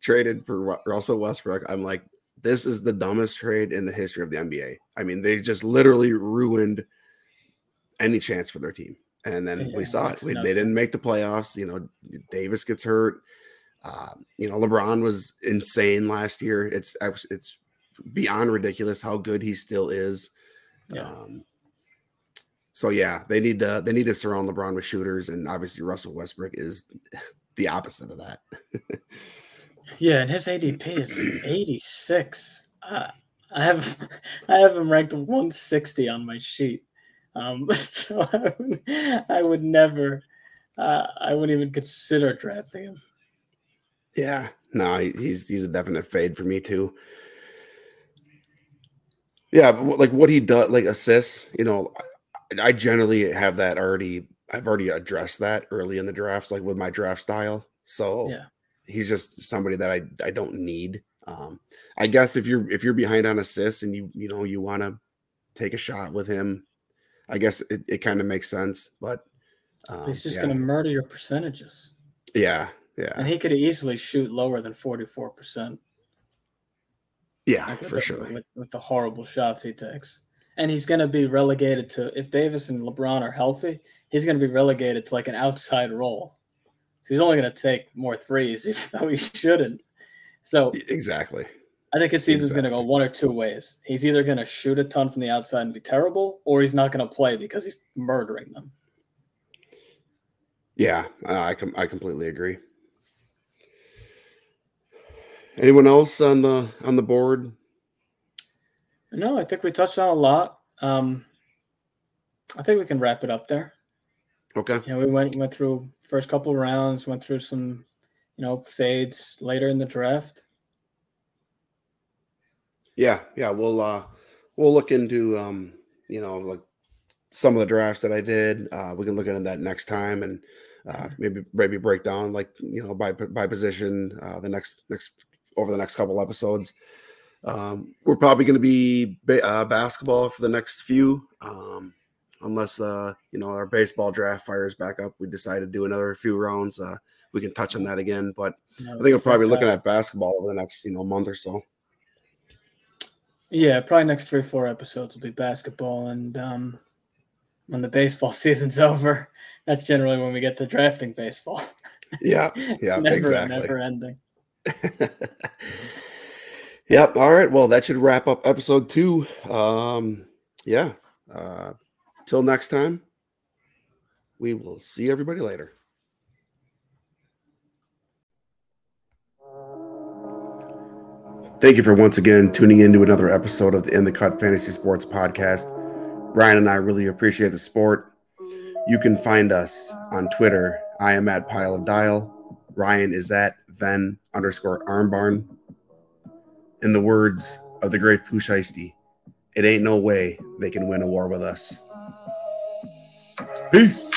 traded for Russell Westbrook, I'm like, this is the dumbest trade in the history of the NBA. I mean, they just literally ruined any chance for their team. And then yeah, we saw it. We, no they sense. didn't make the playoffs. You know, Davis gets hurt. Uh, you know, LeBron was insane last year. It's it's beyond ridiculous how good he still is. Yeah. Um, so yeah, they need to they need to surround LeBron with shooters, and obviously Russell Westbrook is the opposite of that. yeah, and his ADP is 86. Uh, I have I have him ranked 160 on my sheet. Um, so I would, I would never, uh, I wouldn't even consider drafting him. Yeah, no, he's he's a definite fade for me too. Yeah, like what he does, like assists, you know, I generally have that already. I've already addressed that early in the draft, like with my draft style. So yeah, he's just somebody that I I don't need. Um, I guess if you're if you're behind on assists and you you know you want to take a shot with him, I guess it, it kind of makes sense. But um, he's just yeah. going to murder your percentages. Yeah, yeah. And he could easily shoot lower than forty four percent. Yeah, like for the, sure. With, with the horrible shots he takes and he's going to be relegated to if Davis and LeBron are healthy, he's going to be relegated to like an outside role. So he's only going to take more threes, even though he shouldn't. So exactly, I think his season's exactly. going to go one or two ways. He's either going to shoot a ton from the outside and be terrible, or he's not going to play because he's murdering them. Yeah, I com- I completely agree. Anyone else on the on the board no, I think we touched on a lot. Um, I think we can wrap it up there. Okay. Yeah, we went went through first couple rounds, went through some, you know, fades later in the draft. Yeah, yeah, we'll uh we'll look into um, you know, like some of the drafts that I did. Uh we can look into that next time and uh maybe maybe break down like, you know, by by position uh the next next over the next couple episodes. Um, we're probably going to be ba- uh, basketball for the next few, um, unless uh, you know our baseball draft fires back up. We decide to do another few rounds. Uh, we can touch on that again, but no, I think we're probably looking at basketball over the next you know month or so. Yeah, probably next three four episodes will be basketball, and um, when the baseball season's over, that's generally when we get to drafting baseball. Yeah, yeah, never, exactly. Never ending. Yep. All right. Well, that should wrap up episode two. Um, yeah. Uh, till next time, we will see everybody later. Thank you for once again tuning in to another episode of the In the Cut Fantasy Sports Podcast. Ryan and I really appreciate the support. You can find us on Twitter. I am at Pile of Dial. Ryan is at Ven underscore Armbarn in the words of the great Pooh Shiesty, it ain't no way they can win a war with us. Peace.